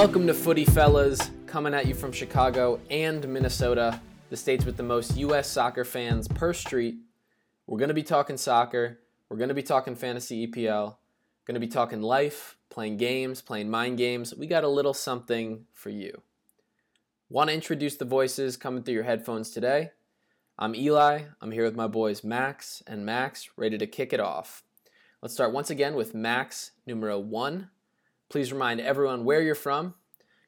Welcome to Footy Fellas, coming at you from Chicago and Minnesota, the states with the most U.S. soccer fans per street. We're going to be talking soccer. We're going to be talking fantasy EPL. Going to be talking life, playing games, playing mind games. We got a little something for you. Want to introduce the voices coming through your headphones today? I'm Eli. I'm here with my boys Max and Max, ready to kick it off. Let's start once again with Max numero one. Please remind everyone where you're from,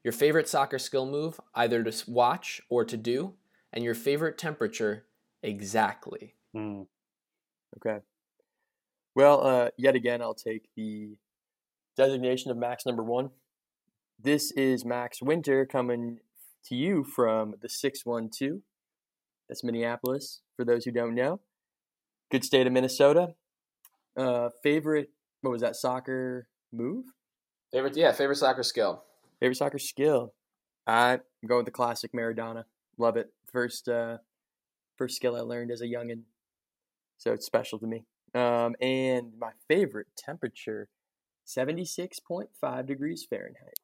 your favorite soccer skill move, either to watch or to do, and your favorite temperature exactly. Mm. Okay. Well, uh, yet again, I'll take the designation of Max number one. This is Max Winter coming to you from the 612. That's Minneapolis, for those who don't know. Good state of Minnesota. Uh, favorite, what was that, soccer move? Favorite, yeah, favorite soccer skill. Favorite soccer skill. I'm going with the classic Maradona. Love it. First, uh, first skill I learned as a youngin, so it's special to me. Um, and my favorite temperature, seventy six point five degrees Fahrenheit.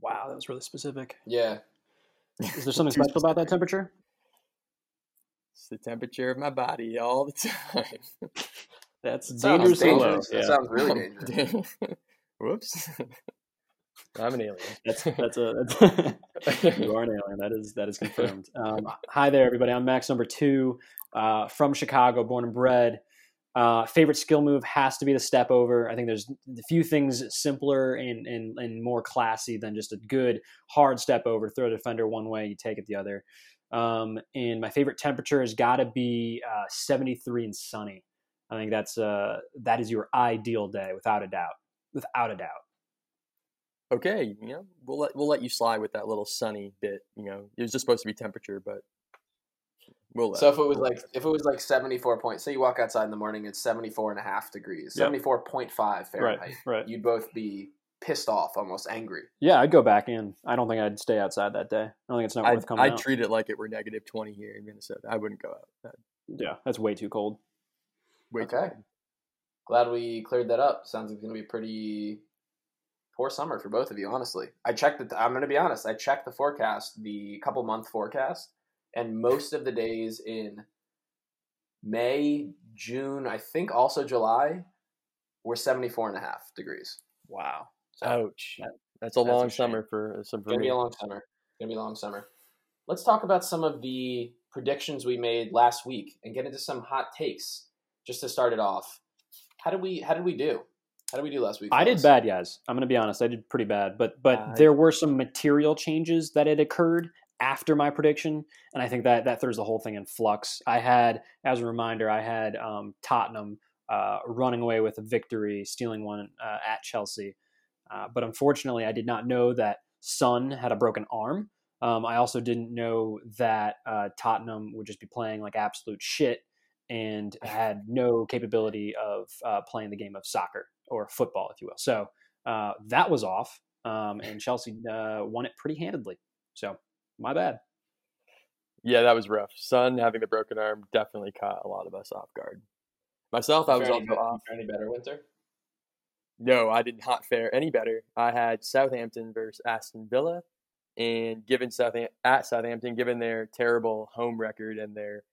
Wow, that was really specific. Yeah. Is there something special about that temperature? It's the temperature of my body all the time. That's Sounds dangerously low. dangerous. That Yeah. sounds really dangerous. Whoops. I'm an alien. That's that's a that's, you are an alien. That is that is confirmed. Um, hi there, everybody. I'm Max number two uh, from Chicago, born and bred. Uh, favorite skill move has to be the step over. I think there's a few things simpler and, and and more classy than just a good hard step over. Throw the defender one way, you take it the other. Um, and my favorite temperature has got to be uh, 73 and sunny. I think that's uh, that is your ideal day, without a doubt. Without a doubt. Okay, you know, we'll let we'll let you slide with that little sunny bit. You know, it was just supposed to be temperature, but we'll let So if it was like if it was like 74 point, say you walk outside in the morning, it's 74 and a half degrees, Yep. 74.5 Fahrenheit. Right, right. You'd both be pissed off, almost angry. Yeah, I'd go back in. I don't think I'd stay outside that day. I don't think it's not I'd, worth coming I'd out. treat it like it were negative twenty here in Minnesota. I wouldn't go out. That'd yeah, that's way too cold. way too Okay. cold. Glad we cleared that up. Sounds like it's going to be a pretty poor summer for both of you, honestly. I checked it. I'm going to be honest. I checked the forecast, the couple month forecast, and most of the days in May, June, I think also July, were 74 and a half degrees. Wow. So Ouch. that- That's a that's long shame. summer for uh, some for gonna be a long summer. Gonna be a long summer. Let's talk about some of the predictions we made last week and get into some hot takes. Just to start it off, how did we how did we do? How did we do last week? I did bad, guys. I'm going to be honest. I did pretty bad, but but I- there were some material changes that had occurred after my prediction, and I think that that throws the whole thing in flux. I had, as a reminder, I had um, Tottenham uh, running away with a victory, stealing one uh, at Chelsea, uh, but unfortunately, I did not know that Son had a broken arm. Um, I also didn't know that uh, Tottenham would just be playing like absolute shit and had no capability of uh, playing the game of soccer or football, if you will. So uh, that was off, um, and Chelsea uh, won it pretty handedly. So my bad. Yeah, that was rough. Son having the broken arm definitely caught a lot of us off guard. Myself, I was Fare any, also off. fare any better, Winter? No, I did not fare any better. I had Southampton versus Aston Villa, and given South at Southampton, given their terrible home record and their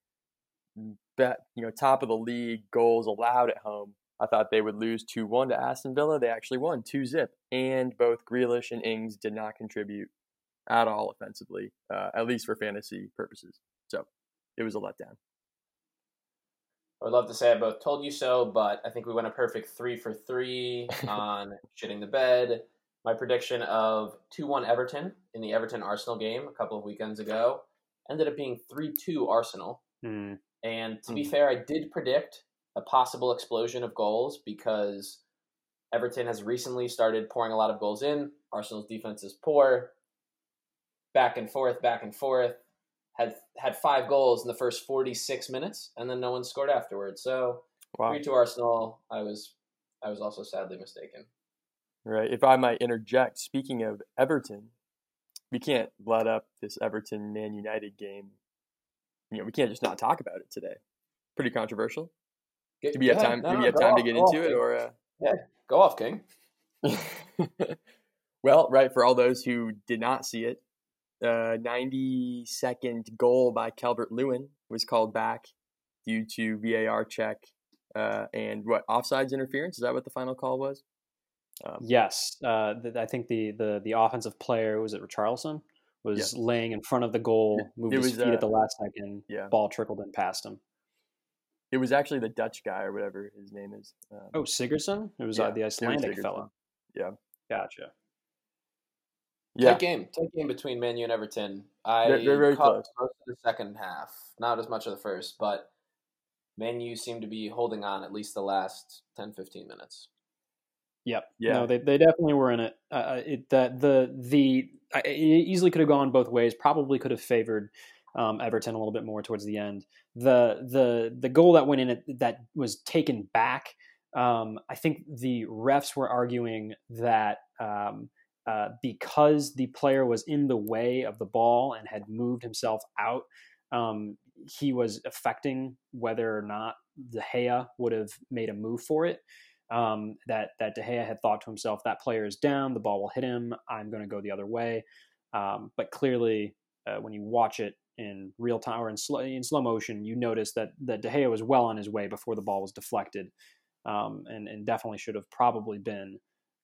bet, you know, top of the league goals allowed at home, I thought they would lose two one to Aston Villa. They actually won two zip, and both Grealish and Ings did not contribute at all offensively, uh, at least for fantasy purposes. So it was a letdown. I would love to say I both told you so, but I think we went a perfect three for three on shitting the bed. My prediction of 2 1 Everton in the Everton Arsenal game a couple of weekends ago ended up being 3 2 Arsenal. Hmm. And to be Hmm. fair, I did predict a possible explosion of goals because Everton has recently started pouring a lot of goals in. Arsenal's defense is poor. Back and forth, back and forth. Had had five goals in the first 46 minutes, and then no one scored afterwards. So Wow. three to Arsenal. I was I was also sadly mistaken. Right. If I might interject, speaking of Everton, we can't let up this Everton Man United game. You know, we can't just not talk about it today. Pretty controversial. Get- Do we have yeah, time? no, do we have go time to off, get go off, into it, King. or? Uh... go off, King? Well, right for all those who did not see it, the 92nd goal by Calvert Lewin was called back due to VAR check uh, and what offsides interference. Is that what the final call was? Um, yes, uh, I think the the the offensive player was it Richarlison was laying in front of the goal, moved was, his feet uh, at the last second. Yeah. ball trickled in past him. It was actually the Dutch guy or whatever his name is. Um, oh, Sigurdsson. It was uh, yeah, uh, the Icelandic fellow. Yeah, gotcha. Yeah. Tight game, tight game between Man U and Everton. I they're, they're very caught close. most of the second half, not as much of the first, but Man U seemed to be holding on at least the last 10, 15 minutes. Yep. Yeah. No, they, they definitely were in it. Uh, uh it that the the it easily could have gone both ways. Probably could have favored um, Everton a little bit more towards the end. The the the goal that went in it, that was taken back. Um, I think the refs were arguing that um, uh, because the player was in the way of the ball and had moved himself out, um, he was affecting whether or not De Gea would have made a move for it. Um, that that De Gea had thought to himself, that player is down, the ball will hit him. I'm going to go the other way. Um, but clearly, uh, when you watch it in real time or in slow, in slow motion, you notice that that De Gea was well on his way before the ball was deflected, um, and and definitely should have probably been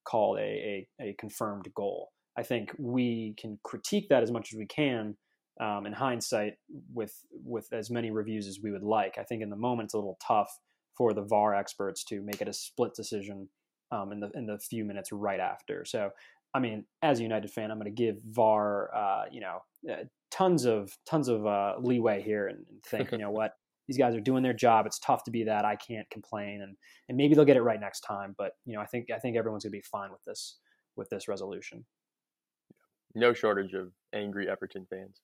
called a, a, a confirmed goal. I think we can critique that as much as we can um, in hindsight with with as many reviews as we would like. I think in the moment it's a little tough for the VAR experts to make it a split decision um, in the in the few minutes right after. So, I mean, as a United fan, I'm going to give VAR, uh, you know, uh, tons of tons of uh, leeway here and, and think, you know what, these guys are doing their job. It's tough to be that. I can't complain, and and maybe they'll get it right next time. But you know, I think I think everyone's gonna be fine with this with this resolution. No shortage of angry Everton fans.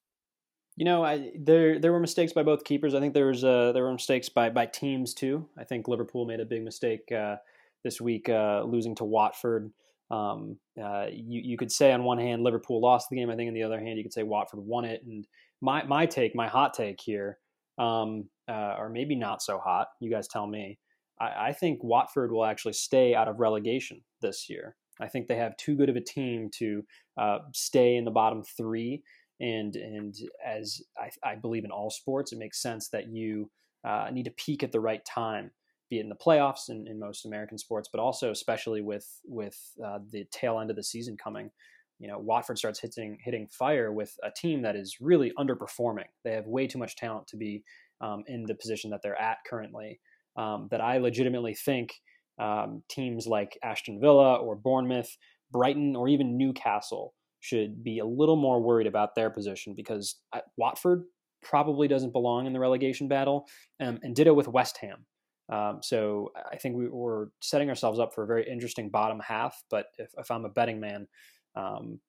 You know, I, there there were mistakes by both keepers. I think there was uh, there were mistakes by by teams too. I think Liverpool made a big mistake uh, this week, uh, losing to Watford. Um, uh, you you could say on one hand Liverpool lost the game. I think on the other hand you could say Watford won it. And my my take, my hot take here um, uh, or maybe not so hot. You guys tell me. I, I, think Watford will actually stay out of relegation this year. I think they have too good of a team to uh, stay in the bottom three. And and as I, I, believe in all sports, it makes sense that you uh, need to peak at the right time, be it in the playoffs in, in most American sports, but also especially with with uh, the tail end of the season coming you know Watford starts hitting hitting fire with a team that is really underperforming. They have way too much talent to be um, in the position that they're at currently. Um, that I legitimately think um, teams like Aston Villa or Bournemouth, Brighton, or even Newcastle should be a little more worried about their position because uh, Watford probably doesn't belong in the relegation battle, um, and ditto with West Ham. Um, so I think we, are setting ourselves up for a very interesting bottom half. But if, if I'm a betting man, um,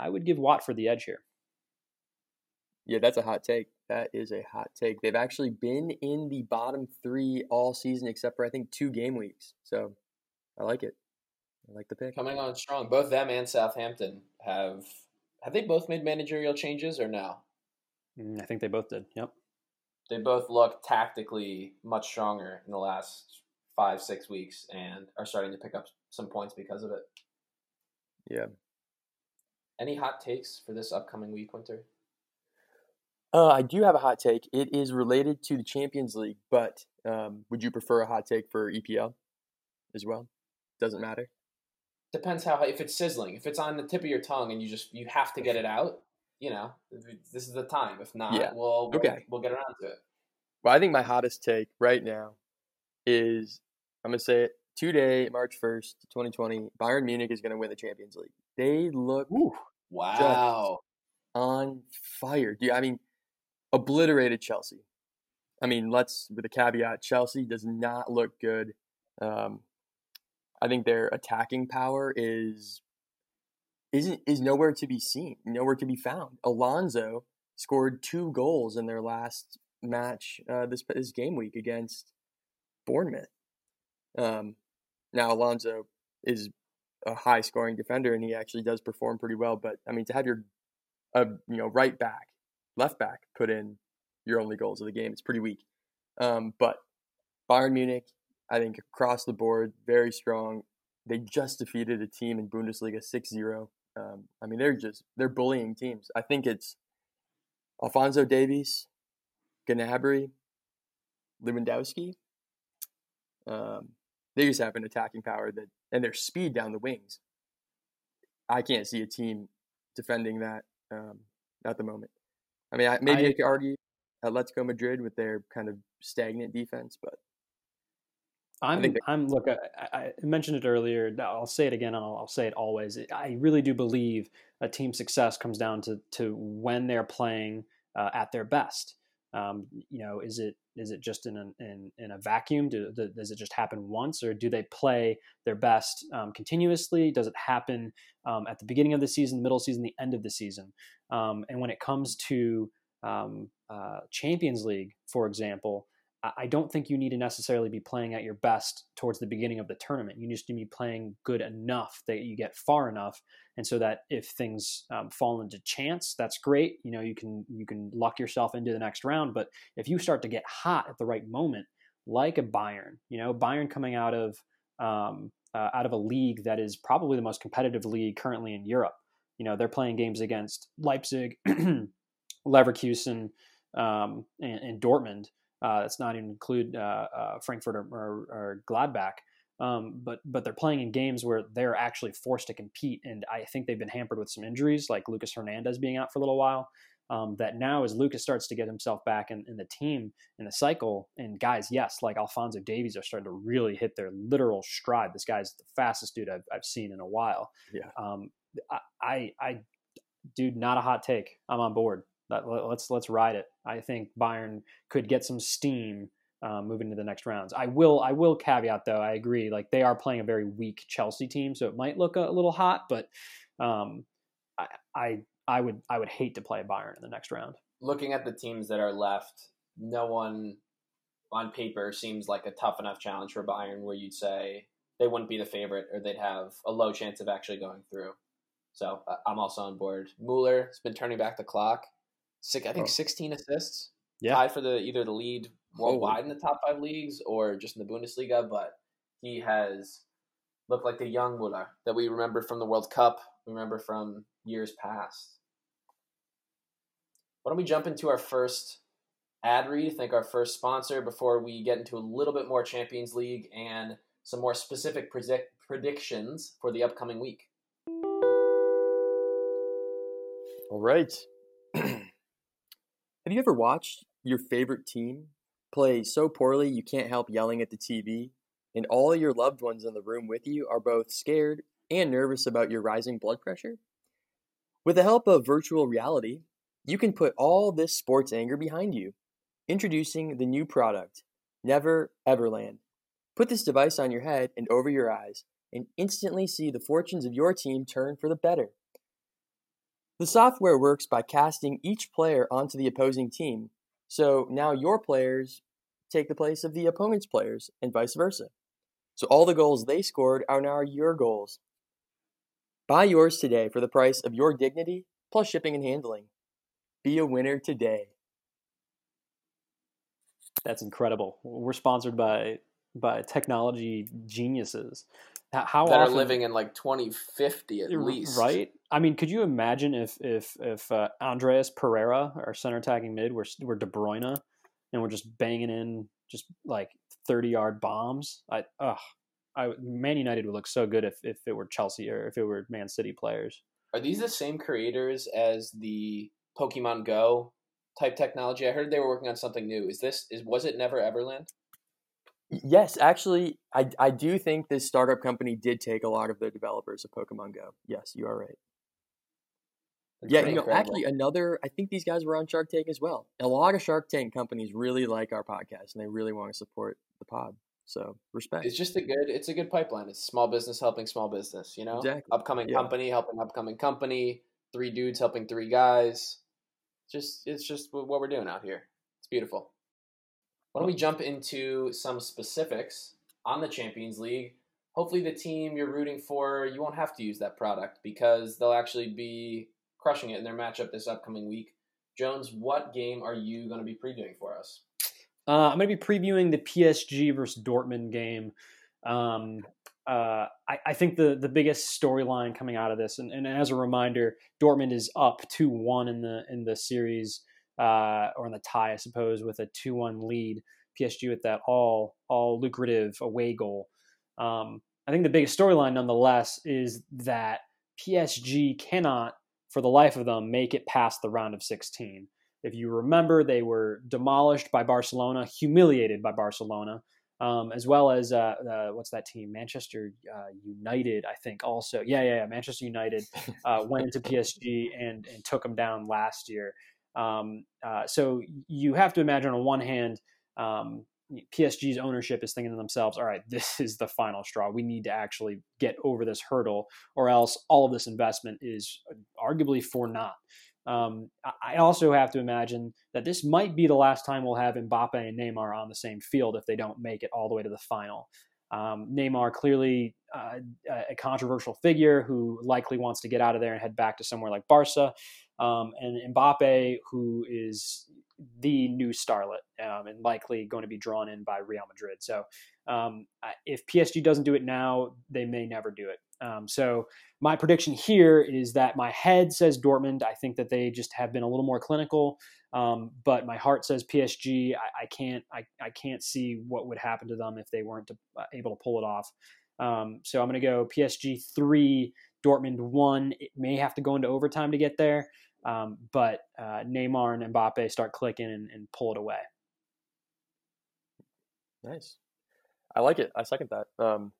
I would give Watford the edge here. Yeah, that's a hot take. That is a hot take. They've actually been in the bottom three all season, except for I think two game weeks. So I like it. I like the pick. Coming on strong. Both them and Southampton have have they both made managerial changes or no? Mm, I think they both did. Yep. They both look tactically much stronger in the last five six weeks and are starting to pick up some points because of it. Yeah, any hot takes for this upcoming week, Winter? Uh, I do have a hot take. It is related to the Champions League, but um, would you prefer a hot take for EPL as well? Doesn't matter. Depends how if it's sizzling. If it's on the tip of your tongue and you just you have to get it out, you know, this is the time. If not, yeah. we'll, we'll okay. we'll get around to it. Well, I think my hottest take right now is I'm gonna say it today, March first, 2020. Bayern Munich is gonna win the Champions League. They look Ooh, wow on fire. Do I mean obliterated Chelsea? I mean, let's with a caveat: Chelsea does not look good. Um, I think their attacking power is isn't is nowhere to be seen, nowhere to be found. Alonso scored two goals in their last match uh, this this game week against Bournemouth. Um, now Alonso is a high scoring defender and he actually does perform pretty well. But I mean, to have your uh, you know right back, left back put in your only goals of the game, it's pretty weak. Um, but Bayern Munich, I think across the board, very strong. They just defeated a team in Bundesliga 6-0 Um, I mean, they're just they're bullying teams. I think it's Alphonso Davies, Gnabry, Lewandowski. Um, they just have an attacking power that and their speed down the wings. I can't see a team defending that um, at the moment. I mean, I, maybe I, I could argue Atletico Madrid with their kind of stagnant defense, but I'm I'm look. I, I, mentioned it earlier. I'll say it again. I'll, I'll, say it always. I really do believe a team's success comes down to to when they're playing uh, at their best. Um, you know, is it is it just in a, in, in a vacuum? Do, does it just happen once, or do they play their best um, continuously? Does it happen um, at the beginning of the season, middle season, the end of the season? Um, and when it comes to um, uh, Champions League, for example, I don't think you need to necessarily be playing at your best towards the beginning of the tournament. You just need to be playing good enough that you get far enough, and so that if things um, fall into chance, that's great. You know, you can you can luck yourself into the next round. But if you start to get hot at the right moment, like a Bayern, you know, Bayern coming out of um, uh, out of a league that is probably the most competitive league currently in Europe. You know, they're playing games against Leipzig, Leverkusen, um, and, and Dortmund uh, that's not even include uh, uh, Frankfurt or, or, or Gladbach. Um, but but they're playing in games where they're actually forced to compete, and I think they've been hampered with some injuries, like Lucas Hernandez being out for a little while. Um, that now as Lucas starts to get himself back in, in, the team in the cycle, and guys, yes, like Alphonso Davies are starting to really hit their literal stride. This guy's the fastest dude I've, I've seen in a while. Yeah. Um, I, I, I, dude, not a hot take. I'm on board let's let's ride it. I think Bayern could get some steam uh, moving to the next rounds. I will I will caveat though. I agree. Like they are playing a very weak Chelsea team, so it might look a, a little hot, but um, I, I I would I would hate to play Bayern in the next round. Looking at the teams that are left, no one on paper seems like a tough enough challenge for Bayern where you'd say they wouldn't be the favorite or they'd have a low chance of actually going through. So uh, I'm also on board. Mueller has been turning back the clock. Six, I think oh. 16 assists. Yeah. Tied for the either the lead worldwide in the top five leagues or just in the Bundesliga, but he has looked like the young Muller that we remember from the World Cup, we remember from years past. Why don't we jump into our first ad read, thank our first sponsor before we get into a little bit more Champions League and some more specific predict- predictions for the upcoming week. All right. Have you ever watched your favorite team play so poorly you can't help yelling at the TV, and all your loved ones in the room with you are both scared and nervous about your rising blood pressure? With the help of virtual reality, you can put all this sports anger behind you. Introducing the new product, Never Everland. Put this device on your head and over your eyes, and instantly see the fortunes of your team turn for the better. The software works by casting each player onto the opposing team, so now your players take the place of the opponent's players, and vice versa. So all the goals they scored are now your goals. Buy yours today for the price of your dignity plus shipping and handling. Be a winner today. That's incredible. We're sponsored by by technology geniuses. How that often, are living in like 2050 at least, right? I mean, could you imagine if if if uh, Andreas Pereira, our center attacking mid, were were De Bruyne, and we're just banging in just like 30 yard bombs? I ugh, I Man United would look so good if if it were Chelsea or if it were Man City players. Are these the same creators as the Pokemon Go type technology? I heard they were working on something new. Is this is was it Never Everland? Yes, actually, I, I do think this startup company did take a lot of the developers of Pokemon Go. Yes, you are right. Yeah, you know, incredible. actually, another. I think these guys were on Shark Tank as well. A lot of Shark Tank companies really like our podcast and they really want to support the pod. So respect. It's just a good. It's a good pipeline. It's small business helping small business. You know, exactly. upcoming yeah. company helping upcoming company. Three dudes helping three guys. Just it's just what we're doing out here. It's beautiful. Why don't we jump into some specifics on the Champions League? Hopefully, the team you're rooting for, you won't have to use that product because they'll actually be crushing it in their matchup this upcoming week. Jones, what game are you going to be previewing for us? Uh, I'm going to be previewing the PSG versus Dortmund game. Um, uh, I, I, think the the biggest storyline coming out of this, and, and, as a reminder, Dortmund is up two one in the in the series uh, or in the tie, I suppose, with a two one lead. PSG with that all all lucrative away goal. Um, I think the biggest storyline, nonetheless, is that PSG cannot, for the life of them, make it past the round of 16. If you remember, they were demolished by Barcelona, humiliated by Barcelona, um, as well as uh, uh, what's that team? Manchester uh, United, I think. Also, yeah, yeah, yeah. Manchester United uh, went into PSG and and took them down last year. Um, uh, so you have to imagine, on one hand, um, PSG's ownership is thinking to themselves, all right, this is the final straw. We need to actually get over this hurdle, or else all of this investment is arguably for naught. Um, I also have to imagine that this might be the last time we'll have Mbappe and Neymar on the same field if they don't make it all the way to the final. Um, Neymar clearly uh, a controversial figure who likely wants to get out of there and head back to somewhere like Barca, um, and Mbappe who is the new starlet um, and likely going to be drawn in by Real Madrid. So um, if PSG doesn't do it now, they may never do it. Um, so my prediction here is that my head says Dortmund. I think that they just have been a little more clinical, um, but my heart says PSG. I, I can't I, I can't see what would happen to them if they weren't to, uh, able to pull it off. Um, so I'm going to go PSG three, Dortmund one. It may have to go into overtime to get there. Um, but uh, Neymar and Mbappe start clicking and, and, pull it away. Nice. I like it. I second that. Um,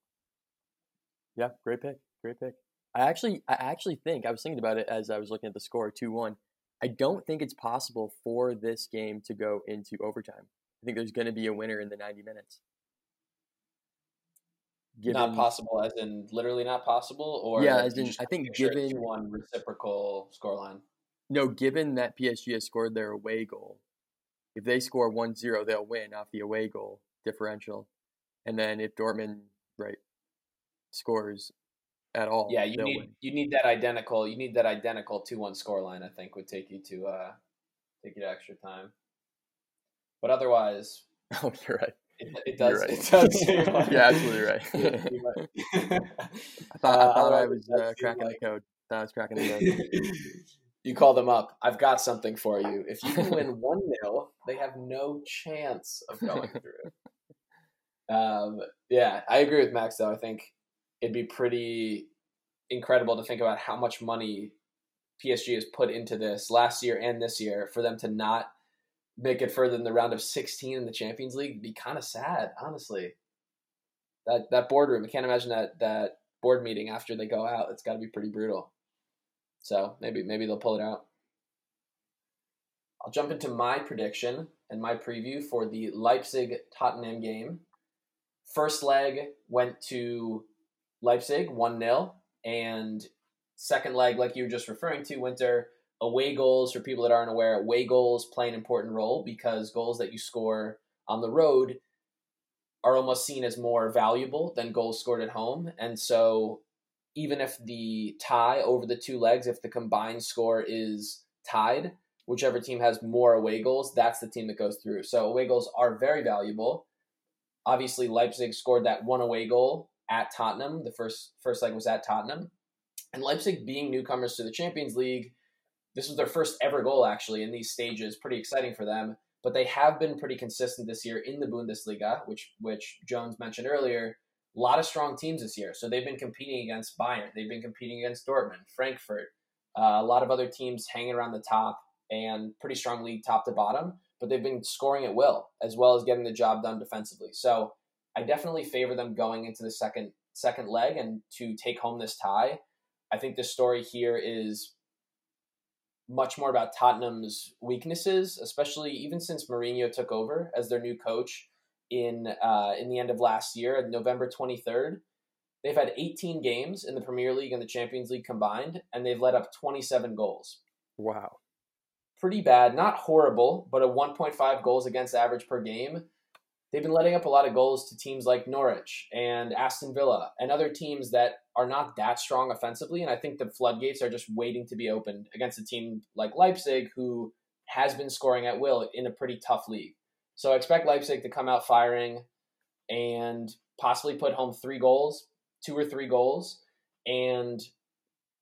yeah, great pick. Great pick. I actually, I actually think I was thinking about it as I was looking at the score, two one. I don't think it's possible for this game to go into overtime. I think there's going to be a winner in the 90 minutes. Given, not possible, as in literally not possible, or yeah, as in I think given one reciprocal scoreline. No, given that PSG has scored their away goal, if they score 1-0, they'll win off the away goal differential. And then if Dortmund right scores at all, yeah, you need win. you need that identical you need that identical two one score line. I think would take you to uh take you to extra time. But otherwise, oh, you're right. It, it does. Right. It does. yeah, absolutely right. I thought uh, I thought I was uh, cracking like, the code. I thought I was cracking the code you call them up. I've got something for you. If you can win one nil, they have no chance of going through. um, yeah, I agree with Max though. I think it'd be pretty incredible to think about how much money PSG has put into this last year and this year for them to not make it further than the round of 16 in the Champions League it'd be kind of sad, honestly. That that boardroom, I can't imagine that that board meeting after they go out. It's got to be pretty brutal. So maybe maybe they'll pull it out. I'll jump into my prediction and my preview for the Leipzig Tottenham game. First leg went to Leipzig 1 0, and second leg, like you were just referring to, Winter, away goals, for people that aren't aware, away goals play an important role because goals that you score on the road are almost seen as more valuable than goals scored at home. And so even if the tie over the two legs, if the combined score is tied, whichever team has more away goals, that's the team that goes through. So away goals are very valuable. Obviously, Leipzig scored that one away goal at Tottenham. The first first leg was at Tottenham, and Leipzig being newcomers to the Champions League, this was their first ever goal actually in these stages. Pretty exciting for them. But they have been pretty consistent this year in the Bundesliga, which which Jones mentioned earlier a lot of strong teams this year. So they've been competing against Bayern, they've been competing against Dortmund, Frankfurt, uh, a lot of other teams hanging around the top and pretty strong league top to bottom. But they've been scoring at will as well as getting the job done defensively. So I definitely favor them going into the second second leg and to take home this tie. I think the story here is much more about Tottenham's weaknesses, especially even since Mourinho took over as their new coach in uh, in the end of last year, at November 23rd. They've had 18 games in the Premier League and the Champions League combined, and they've let up 27 goals. Wow. Pretty bad. Not horrible, but a 1.5 goals against average per game. They've been letting up a lot of goals to teams like Norwich and Aston Villa and other teams that are not that strong offensively. And I think the floodgates are just waiting to be opened against a team like Leipzig, who has been scoring at will in a pretty tough league. So I expect Leipzig to come out firing and possibly put home three goals. two or three goals and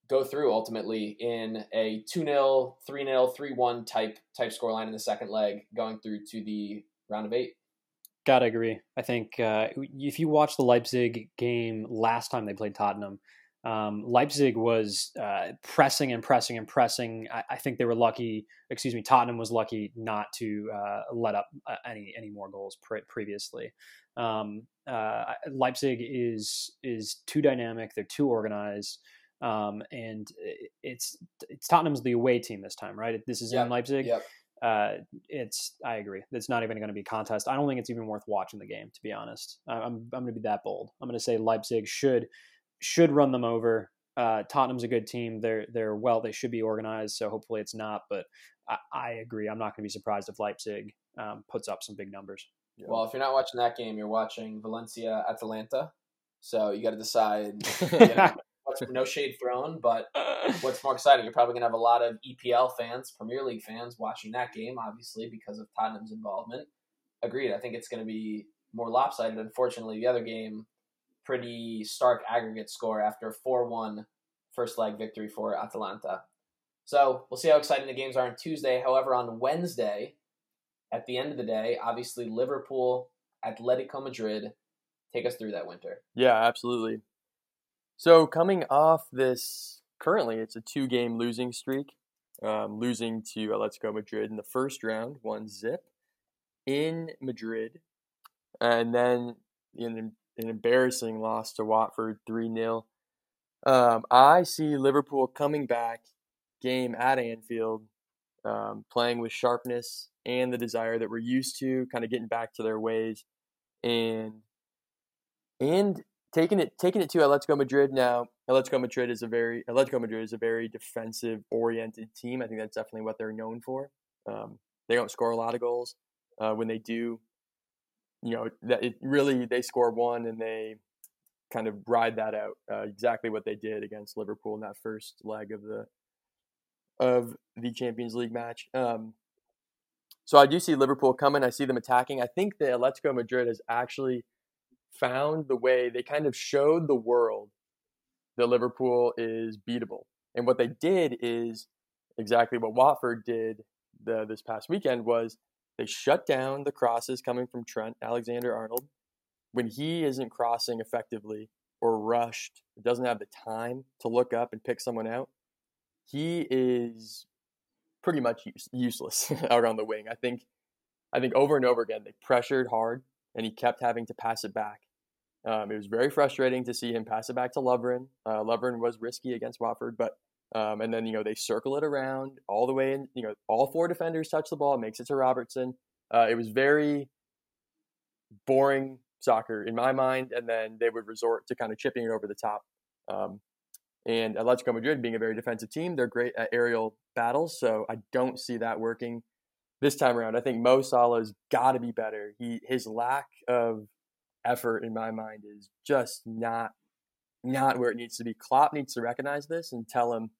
go through ultimately in a 2-0, 3-0, 3-1 type type scoreline in the second leg going through to the round of 8. Gotta agree. I think uh, if you watch the Leipzig game last time they played Tottenham, um, Leipzig was uh, pressing and pressing and pressing. I, I, think they were lucky. Excuse me, Tottenham was lucky not to uh, let up uh, any any more goals pre- previously. Um, uh, Leipzig is is too dynamic. They're too organized. Um, and it's it's Tottenham's the away team this time, right? This is yep. in Leipzig. Yep. Uh, it's I agree. It's not even going to be a contest. I don't think it's even worth watching the game, to be honest. I'm I'm going to be that bold. I'm going to say Leipzig should should run them over. Uh, Tottenham's a good team. They're they're well. They should be organized. So hopefully it's not. But I, I agree. I'm not going to be surprised if Leipzig um, puts up some big numbers. Well, if you're not watching that game, you're watching Valencia Atalanta. So you got to decide. You know, no shade thrown, but what's more exciting? You're probably gonna have a lot of EPL fans, Premier League fans, watching that game, obviously because of Tottenham's involvement. Agreed. I think it's gonna be more lopsided. Unfortunately, the other game, pretty stark aggregate score after a 4-1 first leg victory for Atalanta. So we'll see how exciting the games are on Tuesday. However, on Wednesday, at the end of the day, obviously Liverpool, Atletico Madrid, take us through that winter. Yeah, absolutely. So coming off this, currently it's a two-game losing streak, um, losing to Atletico Madrid in the first round, one zip in Madrid, and then in an embarrassing loss to Watford, three 0 um, I see Liverpool coming back, game at Anfield, um, playing with sharpness and the desire that we're used to, kind of getting back to their ways, and and taking it taking it to Atletico Madrid now. Atletico Madrid is a very Atletico Madrid is a very defensive oriented team. I think that's definitely what they're known for. Um, they don't score a lot of goals. Uh, when they do, you know, that it really they score one and they kind of ride that out. Uh, exactly what they did against Liverpool in that first leg of the of the Champions League match. Um, so I do see Liverpool coming. I see them attacking. I think that Atletico Madrid has actually found the way, they kind of showed the world that Liverpool is beatable. And what they did is exactly what Watford did the, this past weekend was they shut down the crosses coming from Trent Alexander Arnold. When he isn't crossing effectively or rushed, doesn't have the time to look up and pick someone out, he is pretty much useless out on the wing. I think I think over and over again they pressured hard and he kept having to pass it back. Um, it was very frustrating to see him pass it back to Lovren. Uh, Lovren was risky against Watford, but um, and then you know they circle it around all the way, and you know all four defenders touch the ball, makes it to Robertson. Uh, it was very boring soccer in my mind, and then they would resort to kind of chipping it over the top. Um, and Atletico Madrid, being a very defensive team, they're great at aerial battles, so I don't see that working this time around. I think Mo Salah's got to be better. He his lack of effort in my mind is just not not where it needs to be. Klopp needs to recognize this and tell him,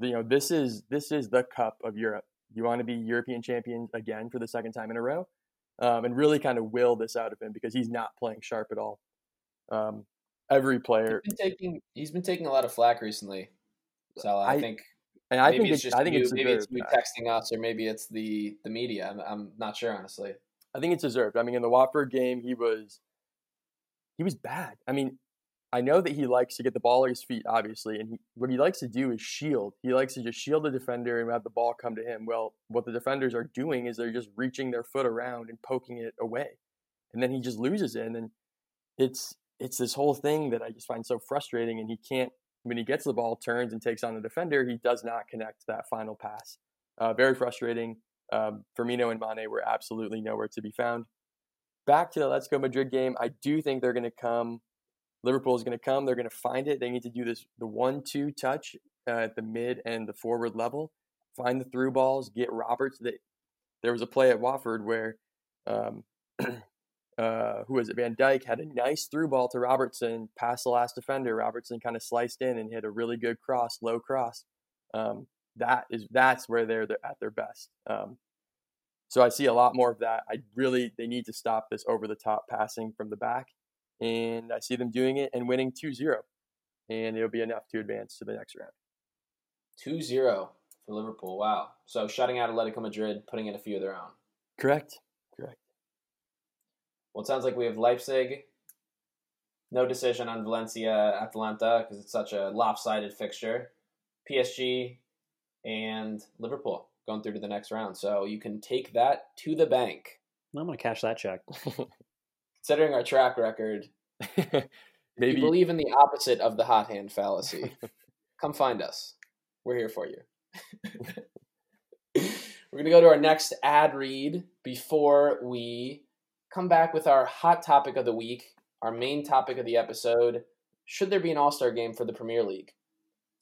you know, this is this is the cup of Europe. You want to be European champion again for the second time in a row, um, and really kind of will this out of him because he's not playing sharp at all. Um, every player he's been taking he's been taking a lot of flack recently. So I, I think. And I think it's, just I think you, it's maybe it's you texting us, or maybe it's the the media. I'm, I'm not sure, honestly. I think it's deserved. I mean, in the Watford game, he was he was bad. I mean, I know that he likes to get the ball at his feet, obviously, and he, what he likes to do is shield. He likes to just shield the defender and have the ball come to him. Well, what the defenders are doing is they're just reaching their foot around and poking it away, and then he just loses it. And it's it's this whole thing that I just find so frustrating. And he can't when he gets the ball, turns and takes on the defender, he does not connect that final pass. Uh, very frustrating. Um, Firmino and Mane were absolutely nowhere to be found. Back to the Atletico Madrid game, I do think they're going to come. Liverpool is going to come. They're going to find it. They need to do this the one-two touch uh, at the mid and the forward level. Find the through balls. Get Roberts. That there was a play at Watford where, um, uh, who was it? Van Dijk had a nice through ball to Robertson, past the last defender. Robertson kind of sliced in and hit a really good cross, low cross. Um, that is that's where they're at their best. Um, so I see a lot more of that. I really they need to stop this over the top passing from the back and I see them doing it and winning 2-0, and it'll be enough to advance to the next round. 2-0 for Liverpool. Wow. So shutting out Atletico Madrid, putting in a few of their own. Correct. Correct. Well, it sounds like we have Leipzig. No decision on Valencia Atalanta because it's such a lopsided fixture. PSG and Liverpool going through to the next round. So you can take that to the bank. I'm going to cash that check. Considering our track record, Maybe believe in the opposite of the hot hand fallacy, come find us. We're here for you. We're going to go to our next ad read before we come back with our hot topic of the week, our main topic of the episode. Should there be an All Star game for the Premier League?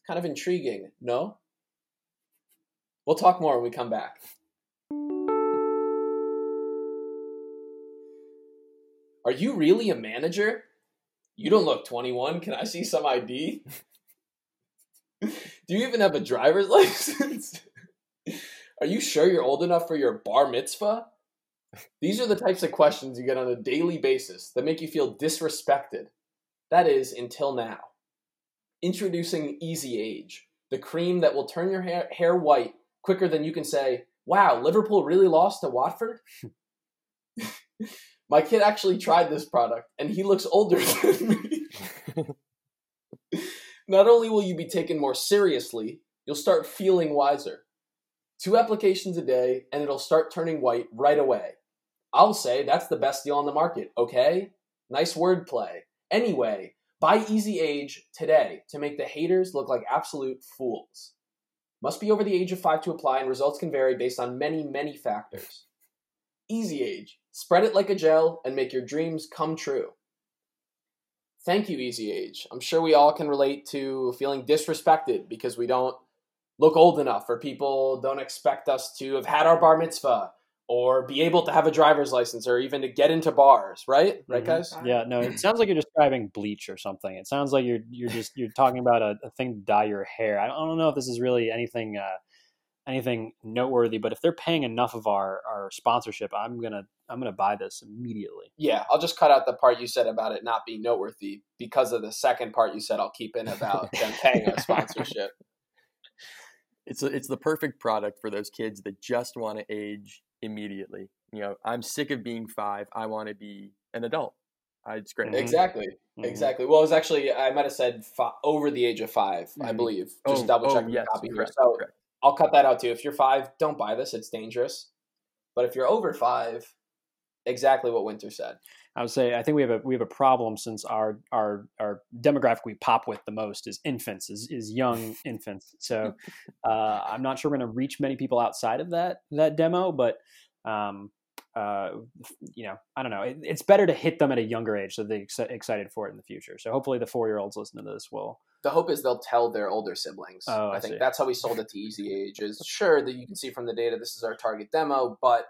Kind of intriguing, no? We'll talk more when we come back. Are you really a manager? You don't look 21. Can I see some ID? Do you even have a driver's license? Are you sure you're old enough for your bar mitzvah? These are the types of questions you get on a daily basis that make you feel disrespected. That is, until now. Introducing Easy Age, the cream that will turn your hair, hair white quicker than you can say, wow, Liverpool really lost to Watford? My kid actually tried this product, and he looks older than me. Not only will you be taken more seriously, you'll start feeling wiser. Two applications a day, and it'll start turning white right away. I'll say that's the best deal on the market, okay? Nice wordplay. Anyway, buy Easy Age today to make the haters look like absolute fools. Must be over the age of 5 to apply, and results can vary based on many, many factors. Easy Age. Spread it like a gel and make your dreams come true. Thank you, Easy Age. I'm sure we all can relate to feeling disrespected because we don't look old enough, or people don't expect us to have had our bar mitzvah, or be able to have a driver's license, or even to get into bars, right? Right, Mhm. guys? Yeah, no, it sounds like you're describing bleach or something. It sounds like you're you're just you're talking about a, a thing to dye your hair. I don't, I don't know if this is really anything uh, anything noteworthy, but if they're paying enough of our our sponsorship, I'm gonna I'm gonna buy this immediately. Yeah, I'll just cut out the part you said about it not being noteworthy because of the second part you said I'll keep in about them paying us sponsorship. it's a, it's the perfect product for those kids that just want to age immediately. You know, I'm sick of being five. I want to be an adult. I, it's great. Mhm. Exactly. Mhm. Exactly. Well, it was actually I might have said fi- over the age of 5 I Mhm. believe. Just Oh, double oh, checking yes, the copy here. So correct. I'll cut that out too. If you're five, don't buy this. It's dangerous. But if you're over five, exactly what Winter said. I would say I think we have a we have a problem since our our our demographic we pop with the most is infants is is young infants. So uh, I'm not sure we're going to reach many people outside of that that demo, but um, uh, you know I don't know. It, it's better to hit them at a younger age so they're ex- excited for it in the future. So hopefully the four year olds listening to this will. The hope is they'll tell their older siblings. Oh, I I think see. that's how we sold it to Easy Age. Is sure that you can see from the data this is our target demo, but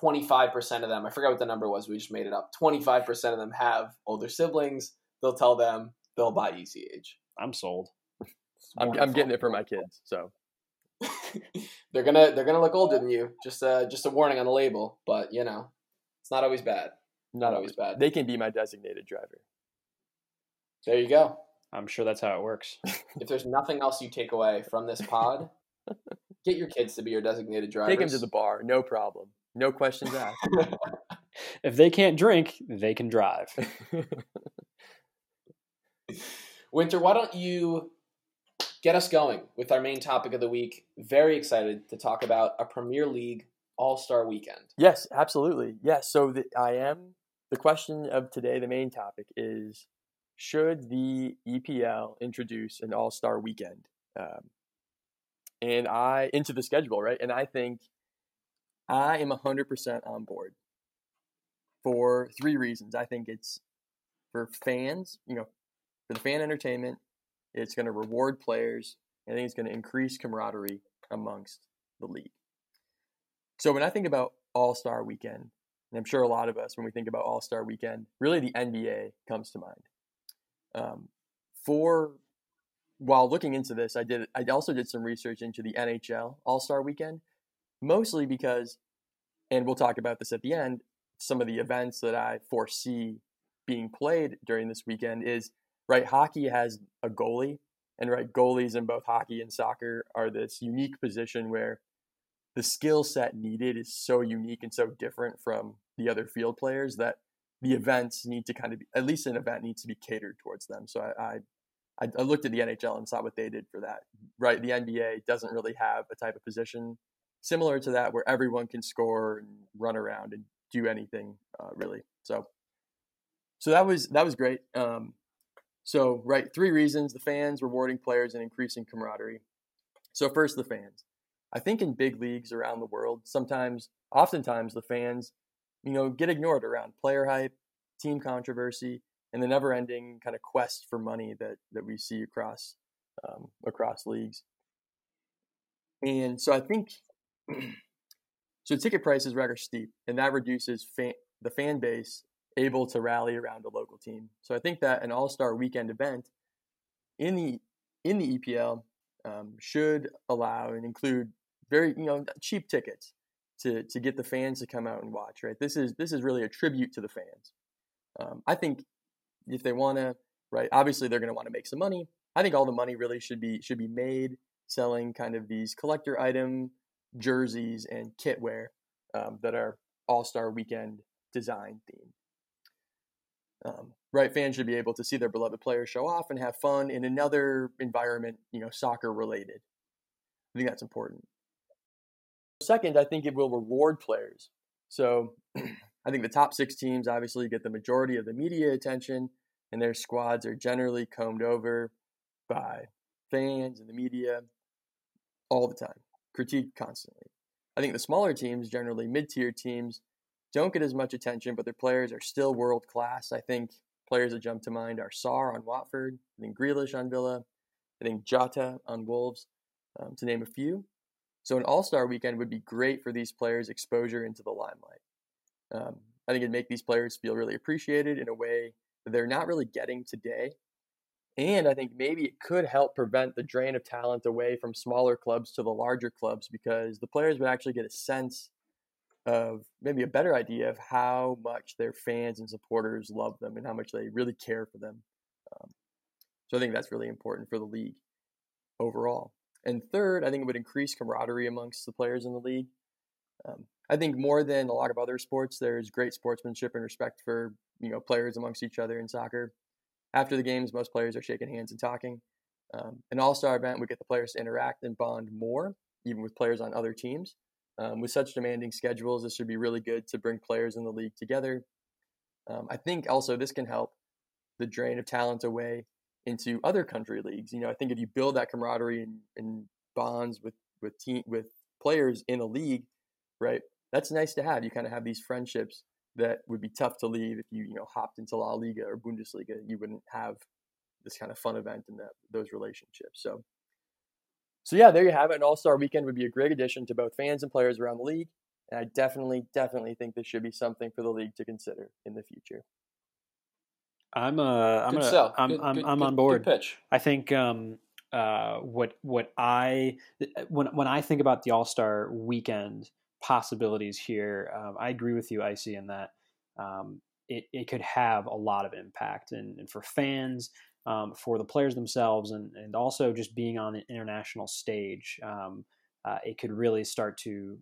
25% of them, I forgot what the number was, we just made it up. 25% of them have older siblings. They'll tell them they'll buy Easy Age. I'm sold. I'm, I'm getting it for my kids. So they're gonna they're gonna look older than you. Just uh just a warning on the label, but you know, it's not always bad. not always bad. They can be my designated driver. There you go. I'm sure that's how it works. If there's nothing else you take away from this pod, get your kids to be your designated drivers. Take them to the bar, no problem. No questions asked. if they can't drink, they can drive. Winter, why don't you get us going with our main topic of the week? Very excited to talk about a Premier League All Star Weekend. yes, absolutely. Yes. So the, I am. The question of today, the main topic is: Should the EPL introduce an All Star Weekend? Um, and I into the schedule, right? And I think I am hundred percent on board for three reasons. I think it's for fans, you know, for the fan entertainment. It's going to reward players. I think it's going to increase camaraderie amongst the league. So when I think about All Star Weekend, and I'm sure a lot of us, when we think about All Star Weekend, really the NBA comes to mind. Um, for while looking into this, I did I also did some research into the NHL All Star Weekend, mostly because, and we'll talk about this at the end, some of the events that I foresee being played during this weekend is right. Hockey has a goalie, and right goalies in both hockey and soccer are this unique position where the skill set needed is so unique and so different from the other field players that the events need to kind of be, at least an event needs to be catered towards them. So I, I, I looked at the NHL and saw what they did for that. Right, the NBA doesn't really have a type of position similar to that where everyone can score and run around and do anything uh, really. So, so that was that was great. Um, so right, three reasons: the fans, rewarding players, and increasing camaraderie. So first, the fans. I think in big leagues around the world, sometimes, oftentimes, the fans, you know, get ignored around player hype, team controversy, and the never-ending kind of quest for money that that we see across um, across leagues. And so I think so ticket prices rather steep, and that reduces fan, the fan base able to rally around a local team. So I think that an All-Star Weekend event in the in the EPL um, should allow and include very you know cheap tickets to to get the fans to come out and watch. Right, this is this is really a tribute to the fans. Um, I think if they want to, right, obviously they're going to want to make some money. I think all the money really should be should be made selling kind of these collector item jerseys and kitwear um, that are All Star Weekend design themed. Um, right, fans should be able to see their beloved players show off and have fun in another environment, you know, soccer related. I think that's important. Second, I think it will reward players. So I think the top six teams obviously get the majority of the media attention, and their squads are generally combed over by fans and the media all the time critiqued constantly. I think the smaller teams, generally mid tier teams, don't get as much attention, but their players are still world class. I think players that jump to mind are Sarr on Watford, I think Grealish on Villa, I think Jota on Wolves, um, to name a few. So an All Star weekend would be great for these players' exposure into the limelight. Um, I think it'd make these players feel really appreciated in a way that they're not really getting today. And I think maybe it could help prevent the drain of talent away from smaller clubs to the larger clubs because the players would actually get a sense of maybe a better idea of how much their fans and supporters love them and how much they really care for them. Um, so I think that's really important for the league overall. And third, I think it would increase camaraderie amongst the players in the league. Um, I think more than a lot of other sports, there's great sportsmanship and respect for you know players amongst each other in soccer after the games, most players are shaking hands and talking. Um, an all star event would get the players to interact and bond more, even with players on other teams. Um, with such demanding schedules, this would be really good to bring players in the league together. Um, I think also this can help the drain of talent away into other country leagues. You know, I think if you build that camaraderie and, and bonds with with team with players in a league, right? That's nice to have. You kind of have these friendships that would be tough to leave if you you know hopped into La Liga or Bundesliga. You wouldn't have this kind of fun event and that those relationships. So, so yeah, there you have it. An All Star Weekend would be a great addition to both fans and players around the league, and I definitely, definitely think this should be something for the league to consider in the future. I'm uh, I'm Good gonna, sell. I'm Good- I'm, good- I'm good- on board. Good pitch. I think um, uh, what what I when when I think about the All Star Weekend possibilities here, um, I agree with you, Icy, in that um, it it could have a lot of impact, and, and for fans, um, for the players themselves, and and also just being on an international stage, um, uh, it could really start to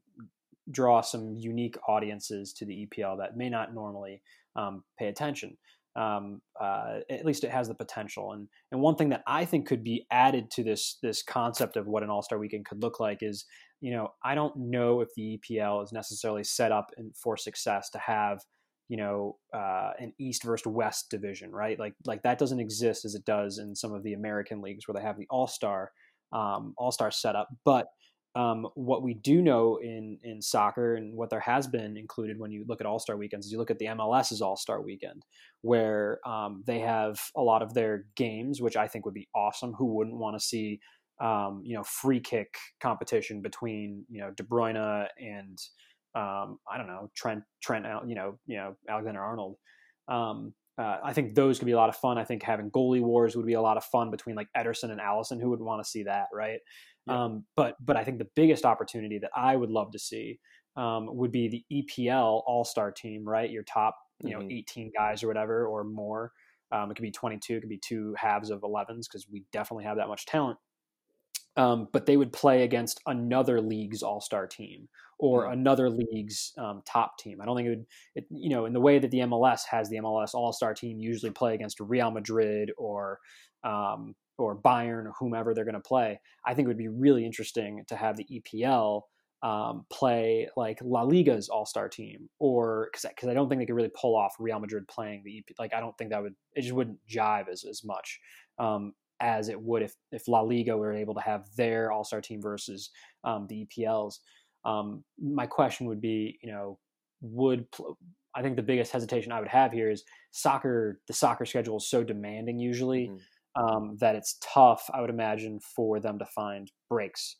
draw some unique audiences to the EPL that may not normally um, pay attention um, uh, at least it has the potential. And and one thing that I think could be added to this this concept of what an All Star Weekend could look like is, you know, I don't know if the EPL is necessarily set up in, for success to have, you know, uh, an East versus West division, right? Like like that doesn't exist as it does in some of the American leagues where they have the All Star um, All Star setup, but um, what we do know in in soccer and what there has been included when you look at All Star weekends is you look at the MLS's All Star weekend, where um, they have a lot of their games, which I think would be awesome. Who wouldn't want to see, um, you know, free kick competition between you know De Bruyne and um, I don't know Trent Trent you know you know Alexander Arnold. Um, uh, I think those could be a lot of fun. I think having goalie wars would be a lot of fun between like Ederson and Alisson. Who would want to see that, right? Yeah. Um, but but I think the biggest opportunity that I would love to see um, would be the EPL All Star team, right? Your top you know Mhm. 18 guys or whatever or more. Um, it could be 22, it could be two halves of 11s because we definitely have that much talent. Um, but they would play against another league's all star team or Mm. another league's um, top team. I don't think it would, it, you know, in the way that the MLS has the MLS all star team usually play against Real Madrid or um, or Bayern or whomever they're going to play. I think it would be really interesting to have the EPL um, play like La Liga's All Star team, or because because I don't think they could really pull off Real Madrid playing the EP. Like I don't think that would it just wouldn't jive as as much um, as it would if if La Liga were able to have their All Star team versus um, the EPL's. Um, my question would be, you know, would I think the biggest hesitation I would have here is soccer. The soccer schedule is so demanding usually Mhm. um, that it's tough. I would imagine for them to find breaks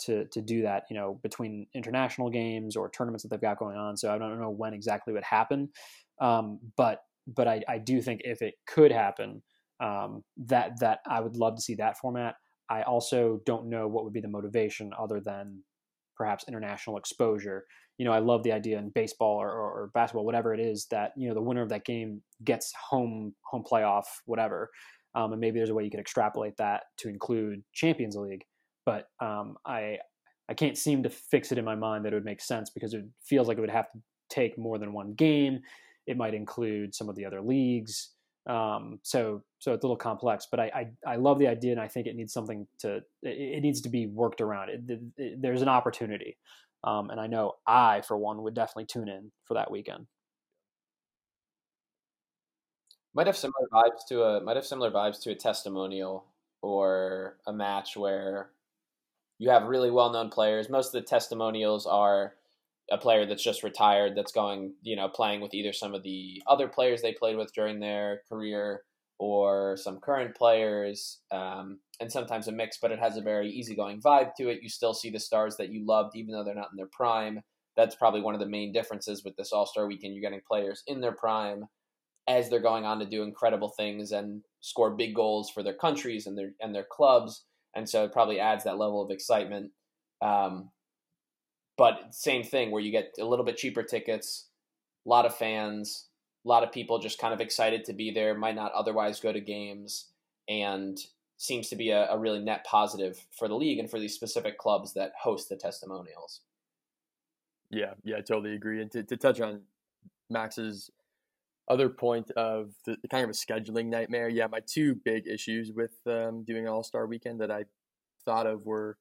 to to do that. You know, between international games or tournaments that they've got going on. So I don't know when exactly would happen, um, but but I, I do think if it could happen, um, that that I would love to see that format. I also don't know what would be the motivation other than perhaps international exposure. You know, I love the idea in baseball or, or, or basketball, whatever it is, that you know the winner of that game gets home home playoff, whatever. Um, and maybe there's a way you could extrapolate that to include Champions League. But um, I I can't seem to fix it in my mind that it would make sense because it feels like it would have to take more than one game. It might include some of the other leagues. Um, so so it's a little complex, but I, I, I love the idea, and I think it needs something to it, needs to be worked around. It, it, it- there's an opportunity, um, and I know I for one would definitely tune in for that weekend. might have similar vibes to a might have similar vibes to a testimonial or a match where you have really well known players. Most of the testimonials are a player that's just retired that's going, you know, playing with either some of the other players they played with during their career or some current players, um, and sometimes a mix, but it has a very easygoing vibe to it. You still see the stars that you loved, even though they're not in their prime. That's probably one of the main differences with this All Star weekend. You're getting players in their prime as they're going on to do incredible things and score big goals for their countries and their and their clubs, and so it probably adds that level of excitement. Um, but same thing where you get a little bit cheaper tickets, a lot of fans, a lot of people just kind of excited to be there, might not otherwise go to games, and seems to be a, a really net positive for the league and for these specific clubs that host the testimonials. Yeah, yeah, I totally agree. And to, to touch on Max's other point of the, kind of a scheduling nightmare, yeah, my two big issues with um, doing All Star Weekend that I thought of were,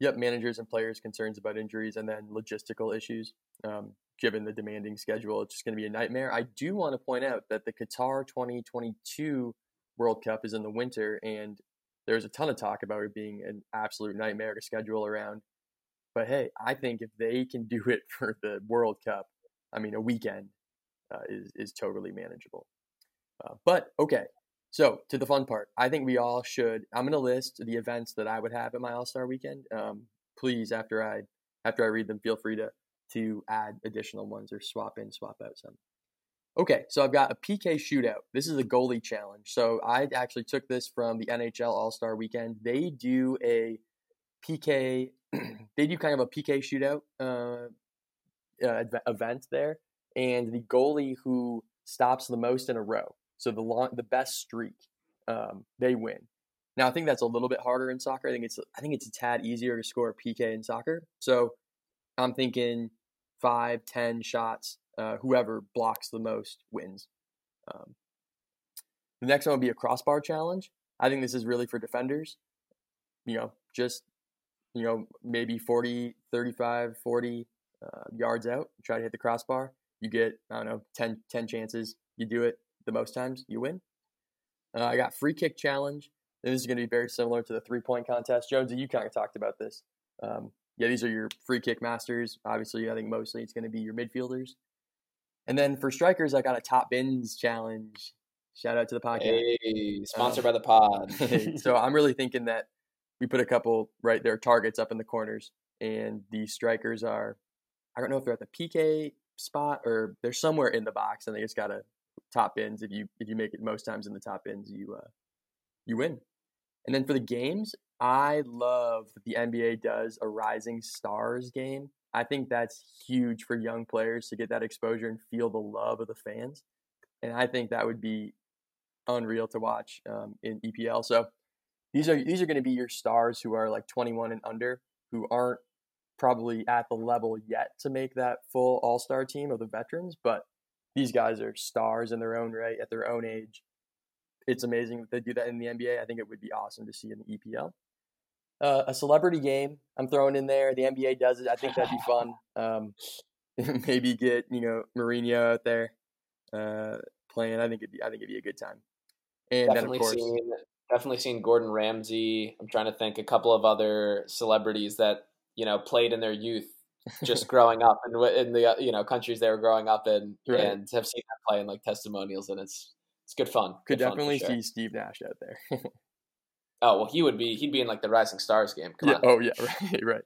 yep, managers and players' concerns about injuries, and then logistical issues. Um, given the demanding schedule, it's just going to be a nightmare. I do want to point out that the Qatar 2022 World Cup is in the winter, and there's a ton of talk about it being an absolute nightmare to schedule around. But hey, I think if they can do it for the World Cup, I mean, a weekend uh, is is totally manageable. Uh, but okay, so to the fun part, I think we all should. I'm going to list the events that I would have at my All Star Weekend. Um, please, after I after I read them, feel free to to add additional ones or swap in, swap out some. Okay, so I've got a PK shootout. This is a goalie challenge. So I actually took this from the NHL All Star Weekend. They do a PK. they do kind of a PK shootout uh, uh, event there, and the goalie who stops the most in a row, so the long, the best streak, um, they win. Now I think that's a little bit harder in soccer. I think it's I think it's a tad easier to score a PK in soccer. So I'm thinking five, ten shots. Uh, whoever blocks the most wins. Um, the next one would be a crossbar challenge. I think this is really for defenders. You know, just you know, maybe 40, 35, 40 uh, yards out, try to hit the crossbar. You get, I don't know, 10, 10 chances. You do it the most times, you win. Uh, I got free kick challenge. This is going to be very similar to the three point contest. Jonesy, you kind of talked about this. Um, yeah, these are your free kick masters. Obviously, I think mostly it's going to be your midfielders. And then for strikers, I got a top bins challenge. Shout out to the podcast. Hey, sponsored Um, by the pod. so I'm really thinking that we put a couple right there targets up in the corners, and the strikers are I don't know if they're at the PK spot or they're somewhere in the box, and they just gotta top bins. If you if you make it most times in the top bins, you uh, you win. And then for the games, I love that the NBA does a Rising Stars game. I think that's huge for young players to get that exposure and feel the love of the fans. And I think that would be unreal to watch um, in EPL. So these are these are going to be your stars who are like 21 and under, who aren't probably at the level yet to make that full All Star team of the veterans, but these guys are stars in their own right at their own age. It's amazing that they do that in the NBA. I think it would be awesome to see in the EPL. Uh, a celebrity game I'm throwing in there. The NBA does it. I think that'd be fun. Um, maybe get you know Mourinho out there uh, playing. I think it'd be I think it'd be a good time. And definitely then of course, seen definitely seen Gordon Ramsay. I'm trying to think a couple of other celebrities that you know played in their youth, just growing up and in, in, the you know countries they were growing up in, right. and have seen them play in like testimonials, and it's it's good fun. Could good definitely fun sure. see Steve Nash out there. Oh well, he would be. He'd be in like the Rising Stars game. Come yeah. On. Oh yeah. Right.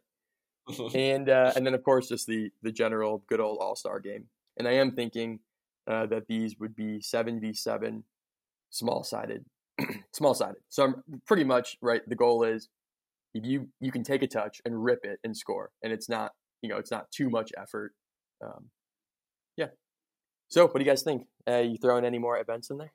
Right. and uh, and then of course just the the general good old All Star game. And I am thinking uh, that these would be seven v seven, small sided, small sided. So I'm pretty much right. The goal is if you you can take a touch and rip it and score, and it's not you know it's not too much effort. Um, yeah. So what do you guys think? Uh, you throwing any more events in there?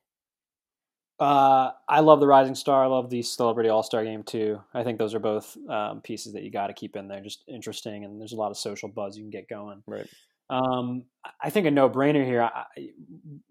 Uh, I love the Rising Star. I love the Celebrity All Star Game too. I think those are both um, pieces that you got to keep in there. Just interesting, and there's a lot of social buzz you can get going. Right. Um, I think a no brainer here. I,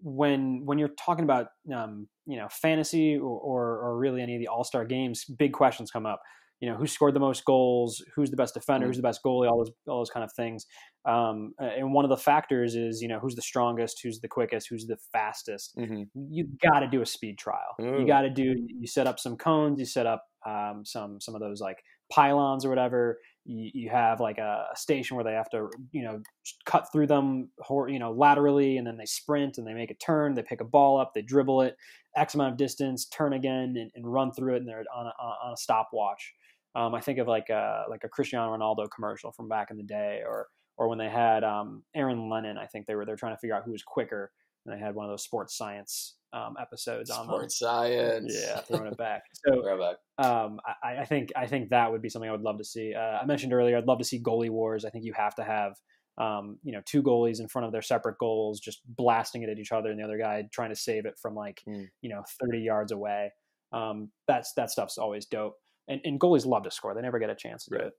when when you're talking about um, you know fantasy or, or, or really any of the All Star games, big questions come up you know who scored the most goals, who's the best defender, mm-hmm. who's the best goalie, all those all those kind of things. Um, and one of the factors is you know who's the strongest, who's the quickest, who's the fastest. Mm-hmm. You got to do a speed trial. Ooh. You got to do. You set up some cones. You set up um, some some of those like pylons or whatever. You, you have like a, a, station where they have to you know cut through them you know laterally, and then they sprint and they make a turn. They pick a ball up, they dribble it x amount of distance, turn again, and, and run through it, and they're on a, on a stopwatch. Um, I think of like a like a Cristiano Ronaldo commercial from back in the day, or or when they had um, Aaron Lennon. I think they were they're trying to figure out who was quicker, and they had one of those sports science um, episodes sports on sports science. Yeah, throwing it back. So um, I, I, think I think that would be something I would love to see. Uh, I mentioned earlier, I'd love to see goalie wars. I think you have to have um, you know, two goalies in front of their separate goals, just blasting it at each other, and the other guy trying to save it from like, mm. you know, 30 yards away. Um, that's that stuff's always dope and, and goalies love to score. They never get a chance to right. do it.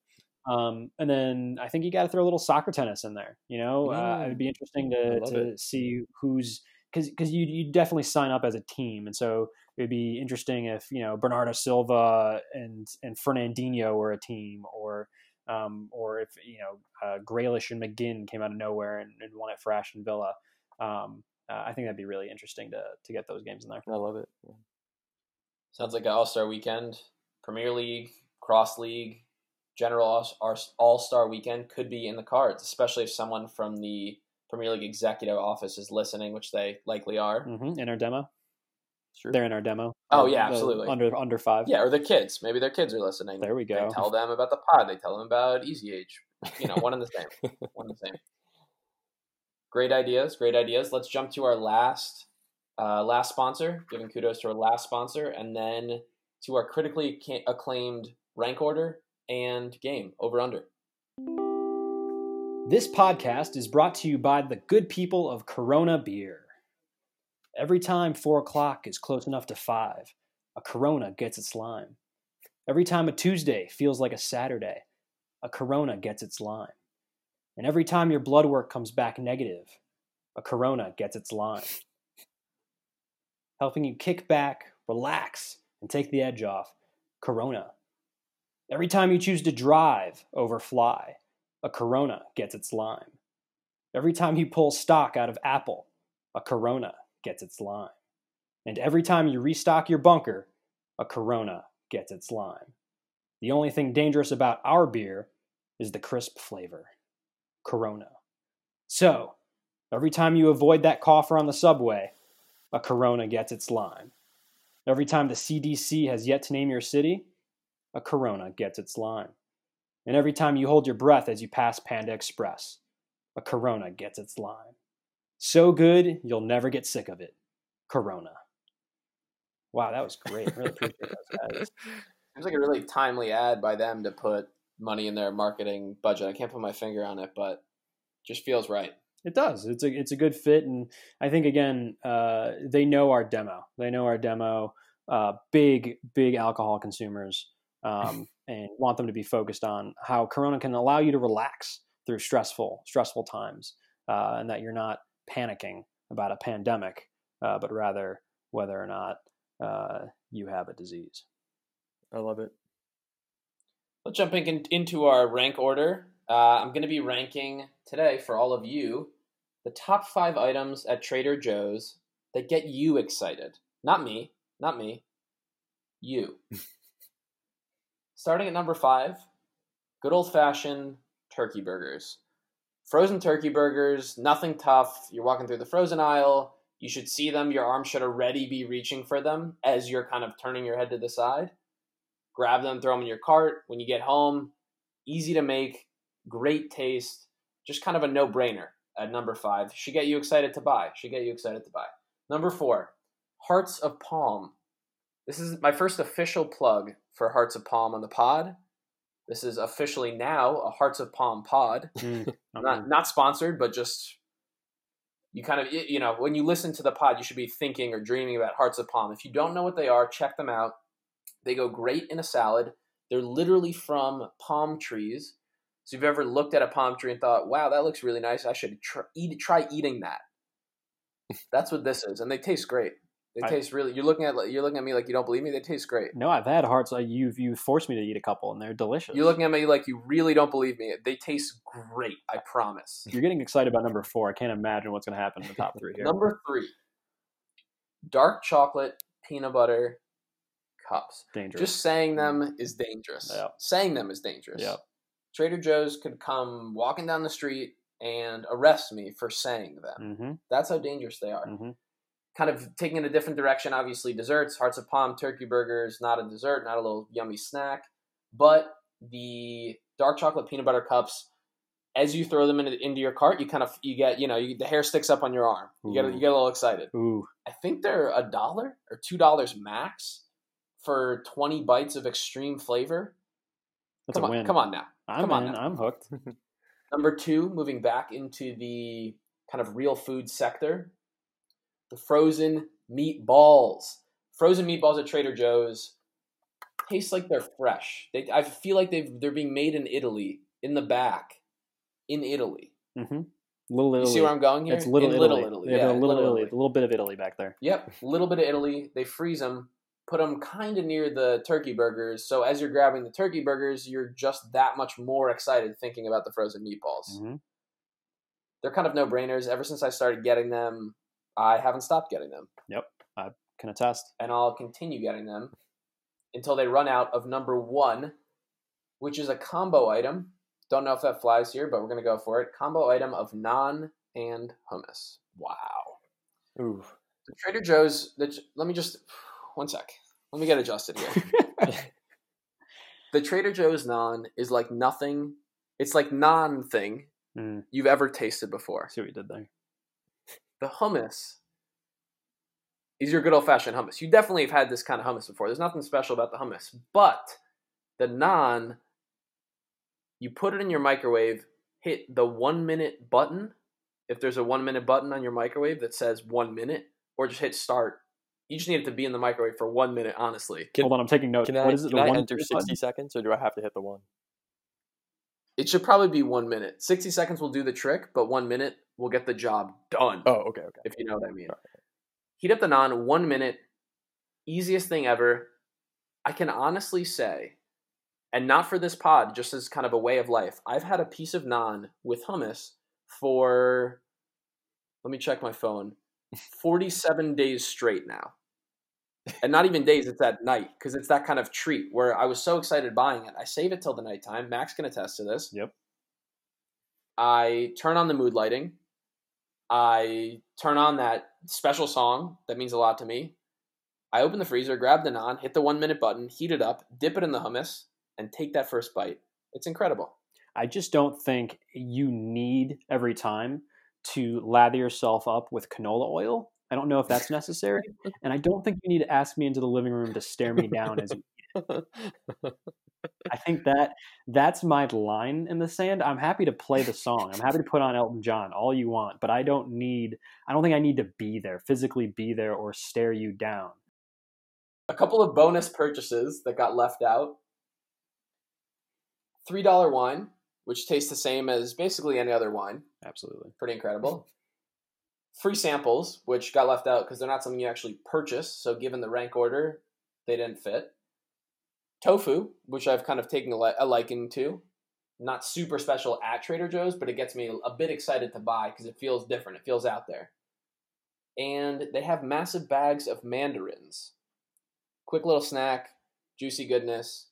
Um, and then I think you got to throw a little soccer tennis in there. You know, uh, it'd be interesting to, to it. see who's because because you you definitely sign up as a team, and so it'd be interesting if you know Bernardo Silva and and Fernandinho were a team, or um, or if you know uh, Grealish and McGinn came out of nowhere and, and won it for Aston Villa. Um, uh, I think that'd be really interesting to to get those games in there. I love it. Yeah. Sounds like an All Star weekend. Premier League, Cross League, General All Star Weekend could be in the cards, especially if someone from the Premier League executive office is listening, which they likely are. Mm-hmm. In our demo. Sure. They're in our demo. Oh yeah, absolutely. Under under five. Yeah, or the kids. Maybe their kids are listening. There we go. They tell them about the pod. They tell them about Easy Age. You know, one and the same. one and the same. Great ideas. Great ideas. Let's jump to our last uh, last sponsor. Giving kudos to our last sponsor, and then to our critically acclaimed rank order and game over under. This podcast is brought to you by the good people of Corona Beer. Every time four o'clock is close enough to five, a Corona gets its lime. Every time a Tuesday feels like a Saturday, a Corona gets its lime. And every time your blood work comes back negative, a Corona gets its lime. Helping you kick back, relax, and take the edge off. Corona. Every time you choose to drive over fly, a Corona gets its lime. Every time you pull stock out of Apple, a Corona gets its lime. And every time you restock your bunker, a Corona gets its lime. The only thing dangerous about our beer is the crisp flavor. Corona. So, every time you avoid that cougher on the subway, a Corona gets its lime. Every time the CDC has yet to name your city, a Corona gets its line. And every time you hold your breath as you pass Panda Express, a Corona gets its line. So good, you'll never get sick of it. Corona. Wow, that was great. Really appreciate those guys. Seems like a really timely ad by them to put money in their marketing budget. I can't put my finger on it, but just feels right. It does. It's a it's a good fit, and I think again uh, they know our demo. They know our demo. Uh, big big alcohol consumers, um, and want them to be focused on how Corona can allow you to relax through stressful stressful times, uh, and that you're not panicking about a pandemic, uh, but rather whether or not uh, you have a disease. I love it. Let's jump in, into our rank order. Uh, I'm going to be ranking today for all of you the top five items at Trader Joe's that get you excited. Not me, not me, you. Starting at number five, good old fashioned turkey burgers. Frozen turkey burgers, nothing tough. You're walking through the frozen aisle. You should see them. Your arm should already be reaching for them as you're kind of turning your head to the side. Grab them, throw them in your cart. When you get home, easy to make, great taste, just kind of a no brainer at number five. Should get you excited to buy. Should get you excited to buy. Number four, Hearts of Palm. This is my first official plug for Hearts of Palm on the pod. This is officially now a Hearts of Palm pod. Mm, not not sponsored, but just you kind of you know when you listen to the pod, you should be thinking or dreaming about Hearts of Palm. If you don't know what they are, check them out. They go great in a salad. They're literally from palm trees. So you've ever looked at a palm tree and thought, "Wow, that looks really nice. I should try, eat, try eating that." That's what this is, and they taste great. They I- taste really. You're looking at you're looking at me like you don't believe me. They taste great. no, I've had hearts. Uh, you've you forced me to eat a couple, and they're delicious. You're looking at me like you really don't believe me. They taste great. I promise. You're getting excited about number four. I can't imagine what's going to happen in the top three here. Number three, dark chocolate peanut butter cups. Dangerous. Just saying them is dangerous. Yeah. Saying them is dangerous. Yeah. Trader Joe's could come walking down the street and arrest me for saying them. hmm That's how dangerous they are. hmm Kind of taking in a different direction, obviously, desserts, hearts of palm, turkey burgers, not a dessert, not a little yummy snack. But the dark chocolate peanut butter cups, as you throw them into, into your cart, you kind of you get you know you, the hair sticks up on your arm. You get you get a little excited. Ooh, I think they're a dollar or two dollars max for twenty bites of extreme flavor. that's come a on, win. come on now. I'm come on in. I'm hooked. Number two, moving back into the kind of real food sector, the frozen meatballs. Frozen meatballs at Trader Joe's taste like they're fresh. They, I feel like they've they're being made in Italy in the back, in Italy. hmm Little You see where I'm going here? It's little in Italy. Little Italy. They have Yeah, a little, Little Italy. Italy. A little bit of Italy back there. Yep, a little bit of Italy. They freeze them, put them kind of near the turkey burgers. So as you're grabbing the turkey burgers, you're just that much more excited thinking about the frozen meatballs. hmm They're kind of no brainers. Ever since I started getting them, I haven't stopped getting them, Yep, I Can attest. and I'll continue getting them until they run out of number one, which is a combo item. Don't know if that flies here, but we're gonna go for it. Combo item of naan and hummus. Wow. Ooh. The Trader Joe's. The, let me just one sec. Let me get adjusted here. the Trader Joe's naan is like nothing. It's like non thing Mm, you've ever tasted before. see what you did there. The hummus is your good old fashioned hummus. You definitely have had this kind of hummus before. There's nothing special about the hummus, but the naan. You put it in your microwave. Hit the one minute button. If there's a one minute button on your microwave that says one minute, or just hit start. You just need it to be in the microwave for one minute, honestly. Can- Hold on, I'm taking notes. Can I, what is it? can the I one enter 60 button? seconds or do I have to hit the one? It should probably be one minute. 60 seconds will do the trick, but one minute will get the job done, Oh, okay, okay. if you know what I mean. Alright. Heat up the naan, one minute. Easiest thing ever. I can honestly say, and not for this pod, just as kind of a way of life, I've had a piece of naan with hummus for, let me check my phone, 47 days straight now. And not even days, it's at night because it's that kind of treat where I was so excited buying it. I save it till the nighttime. Max can attest to this. Yep. I turn on the mood lighting. I turn on that special song that means a lot to me. I open the freezer, grab the naan, hit the one minute button, heat it up, dip it in the hummus, and take that first bite. It's incredible. I just don't think you need every time to lather yourself up with canola oil. I don't know if that's necessary, and I don't think you need to ask me into the living room to stare me down as you. I think that that's my line in the sand. I'm happy to play the song. I'm happy to put on Elton John all you want, but I don't need I don't think I need to be there, physically be there or stare you down. A couple of bonus purchases that got left out. $3 wine, which tastes the same as basically any other wine. Absolutely. Pretty incredible. Free samples, which got left out because they're not something you actually purchase. So, given the rank order, they didn't fit. Tofu, which I've kind of taken a, li- a liking to. Not super special at Trader Joe's, but it gets me a bit excited to buy because it feels different. It feels out there. And they have massive bags of mandarins. Quick little snack, juicy goodness.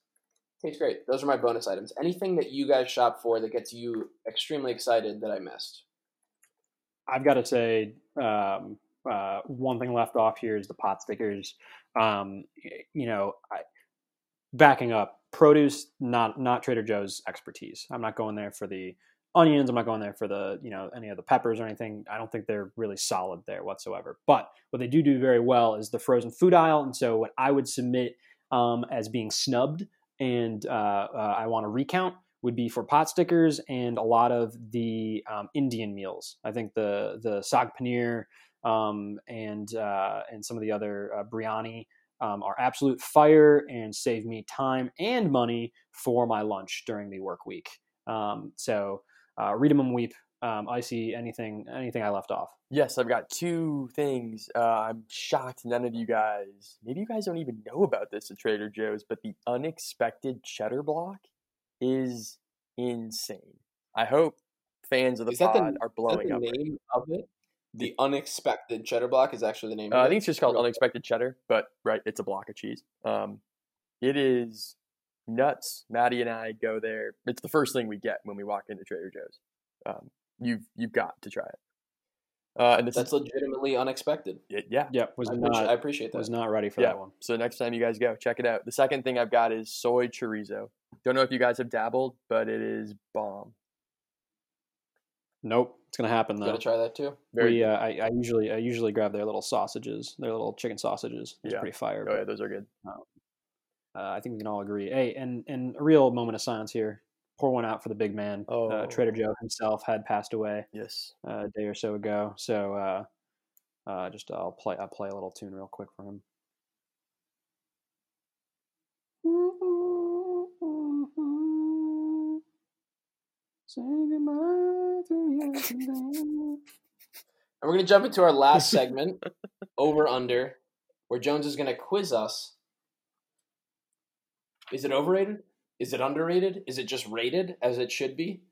Tastes great. Those are my bonus items. Anything that you guys shop for that gets you extremely excited that I missed? I've got to say, um, uh, one thing left off here is the pot stickers. Um, you know, I, backing up, produce not not Trader Joe's expertise. I'm not going there for the onions. I'm not going there for the you know any of the peppers or anything. I don't think they're really solid there whatsoever. But what they do do very well is the frozen food aisle. And so what I would submit um, as being snubbed and uh, uh, I want to recount would be for pot stickers and a lot of the um, Indian meals. I think the the saag paneer um, and uh, and some of the other uh, biryani um, are absolute fire and save me time and money for my lunch during the work week. Um, so uh, read them and weep. Um, I see anything anything I left off. Yes, I've got two things. Uh, I'm shocked none of you guys, maybe you guys don't even know about this at Trader Joe's, but the unexpected cheddar block is insane. I hope fans of the Is pod the- are blowing the up. right name of it? The unexpected cheddar block is actually the name. Uh, I think it's just called unexpected cheddar, but right, it's a block of cheese. Um, it is nuts. Maddie and I go there. It's the first thing we get when we walk into Trader Joe's. Um, you've you've got to try it. Uh, and this That's legitimately unexpected. it, yeah. Yep, was I appreciate, I appreciate that. was not ready for Yeah. that one. So next time you guys go, check it out. The second thing I've got is soy chorizo. Don't know if you guys have dabbled, but it is bomb. Nope, it's gonna happen though. Gotta try that too. Very we, uh, I, I usually I usually grab their little sausages, their little chicken sausages. It's Yeah. pretty fire. oh yeah, those are good. Uh, I think we can all agree. Hey, and and a real moment of silence here. Pour one out for the big man. Oh. Uh, Trader Joe himself had passed away Yes. uh, a day or so ago. So uh, uh, just I'll play I'll play a little tune real quick for him. Say goodbye to yesterday. And we're gonna jump into our last segment, over under, where Jones is gonna quiz us. Is it overrated? Is it underrated? Is it just rated as it should be?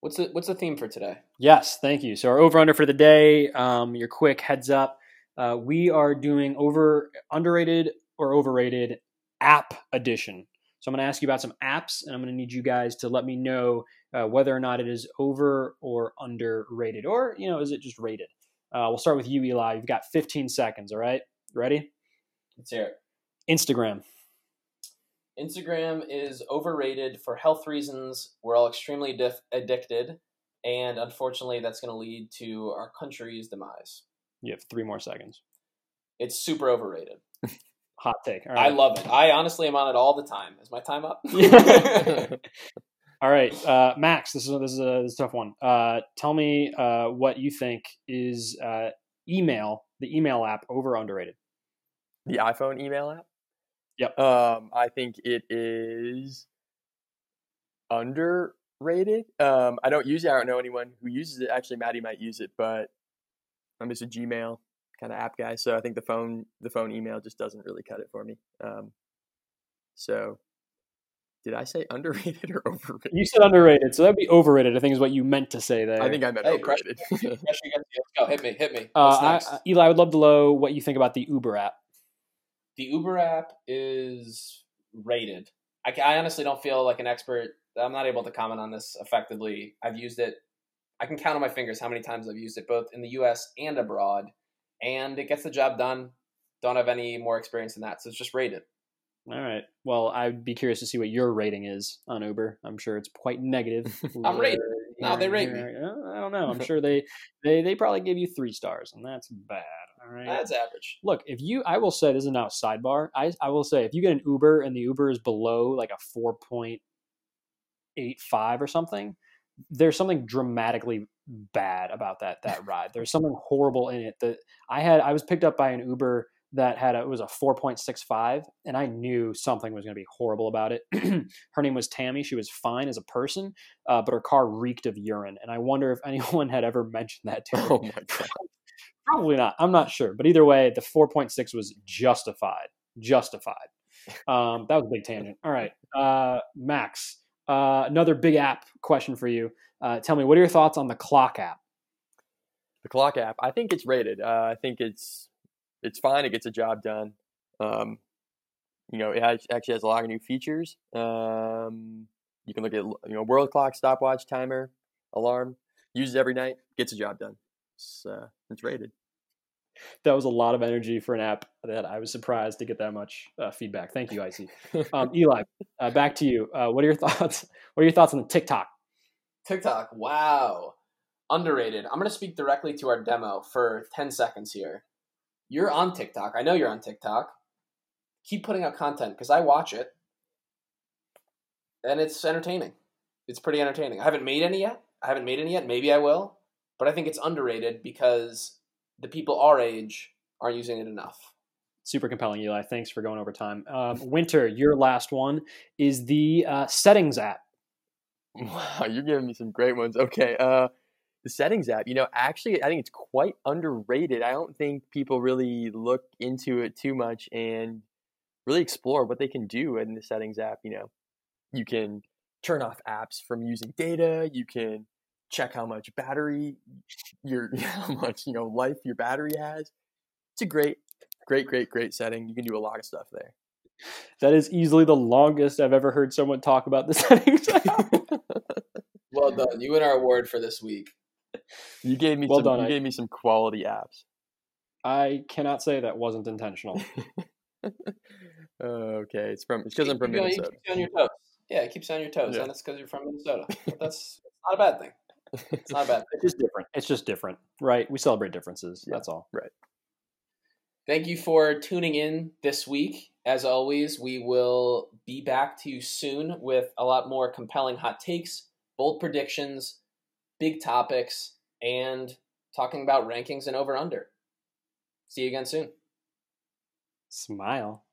What's the What's the theme for today? Yes, thank you. So our over under for the day, um, your quick heads up. Uh, we are doing over underrated or overrated app edition. So I'm going to ask you about some apps, and I'm going to need you guys to let me know uh, whether or not it is over or underrated, or you know, is it just rated? Uh, we'll start with you, Eli. You've got 15 seconds. All right, ready? Let's hear it. Instagram. Instagram is overrated for health reasons. We're all extremely diff- addicted, and unfortunately, that's going to lead to our country's demise. You have three more seconds. It's super overrated. Hot take. All I love it. I honestly am on it all the time. Is my time up? All right, uh, Max. This is this is, a, this is a tough one. Uh, tell me uh, what you think is uh, email, the email app, over underrated. The iPhone email app. Yep. Um, I think it is underrated. Um, I don't use it. I don't know anyone who uses it. Actually, Maddie might use it, but I'm just a Gmail kind of app guy. So I think the phone, the phone email just doesn't really cut it for me. Um, so did I say underrated or overrated? You said underrated, so that'd be overrated. I think is what you meant to say there. I think I meant Hey, pressure. overrated. Pressure against. Let's go. Hit me. Hit me. Uh, What's I, next? uh, Eli, I would love to know what you think about the Uber app. The Uber app is rated. I, I honestly don't feel like an expert. I'm not able to comment on this effectively. I've used it. I can count on my fingers how many times I've used it, both in the U.S. and abroad, and it gets the job done. Don't have any more experience than that, so it's just rated. All right. Well, I'd be curious to see what your rating is on Uber. I'm sure it's quite negative. I'm rated. No, they rate me. I don't know. I'm sure they, they they probably give you three stars, and that's bad. All right. That's average. Look, if you, I will say this is now a sidebar. I, I will say if you get an Uber and the Uber is below like a four point eight five or something, there's something dramatically bad about that that ride. There's something horrible in it. That I had, I was picked up by an Uber that had a, it was a four point six five, and I knew something was going to be horrible about it. her name was Tammy. She was fine as a person, uh, but her car reeked of urine, and I wonder if anyone had ever mentioned that to her. Oh my god. Probably not. I'm not sure. But either way, the 4.6 was justified. Justified. Um, that was a big tangent. All right. Uh, Max, uh, another big app question for you. Uh, tell me, what are your thoughts on the clock app? The clock app, I think it's rated. Uh, I think it's it's fine. It gets a job done. Um, you know, it has, actually has a lot of new features. Um, you can look at you know world clock, stopwatch, timer, alarm. Uses every night. Gets a job done. It's uh, it's rated. That was a lot of energy for an app that I was surprised to get that much uh, feedback. Thank you, Icy. Um, Eli, uh, back to you. Uh, what are your thoughts? What are your thoughts on the TikTok? TikTok, wow. Underrated. I'm going to speak directly to our demo for 10 seconds here. You're on TikTok. I know you're on TikTok. Keep putting out content because I watch it. And it's entertaining. It's pretty entertaining. I haven't made any yet. I haven't made any yet. Maybe I will. But I think it's underrated because the people our age aren't using it enough. Super compelling, Eli. Thanks for going over time. Um, Winter, your last one is the uh, settings app. Wow, you're giving me some great ones. Okay, uh, the settings app. You know, actually, I think it's quite underrated. I don't think people really look into it too much and really explore what they can do in the settings app. You know, you can turn off apps from using data. You can check how much battery your how much you know life your battery has. It's a great, great, great, great setting. You can do a lot of stuff there. That is easily the longest I've ever heard someone talk about the settings. Well done. You win our award for this week. You gave me Well some. done, you I- gave me some quality apps. I cannot say that wasn't intentional. okay, it's from it's because I'm from You know, Minnesota. It keeps you on your toes. Yeah, it keeps you on your toes, Yeah. and it's because you're from Minnesota. But that's not a bad thing. It's not bad. It's just different. It's just different, right? We celebrate differences. Yeah. That's all. Right. Thank you for tuning in this week. As always, we will be back to you soon with a lot more compelling hot takes, bold predictions, big topics, and talking about rankings and over under. See you again soon. Smile.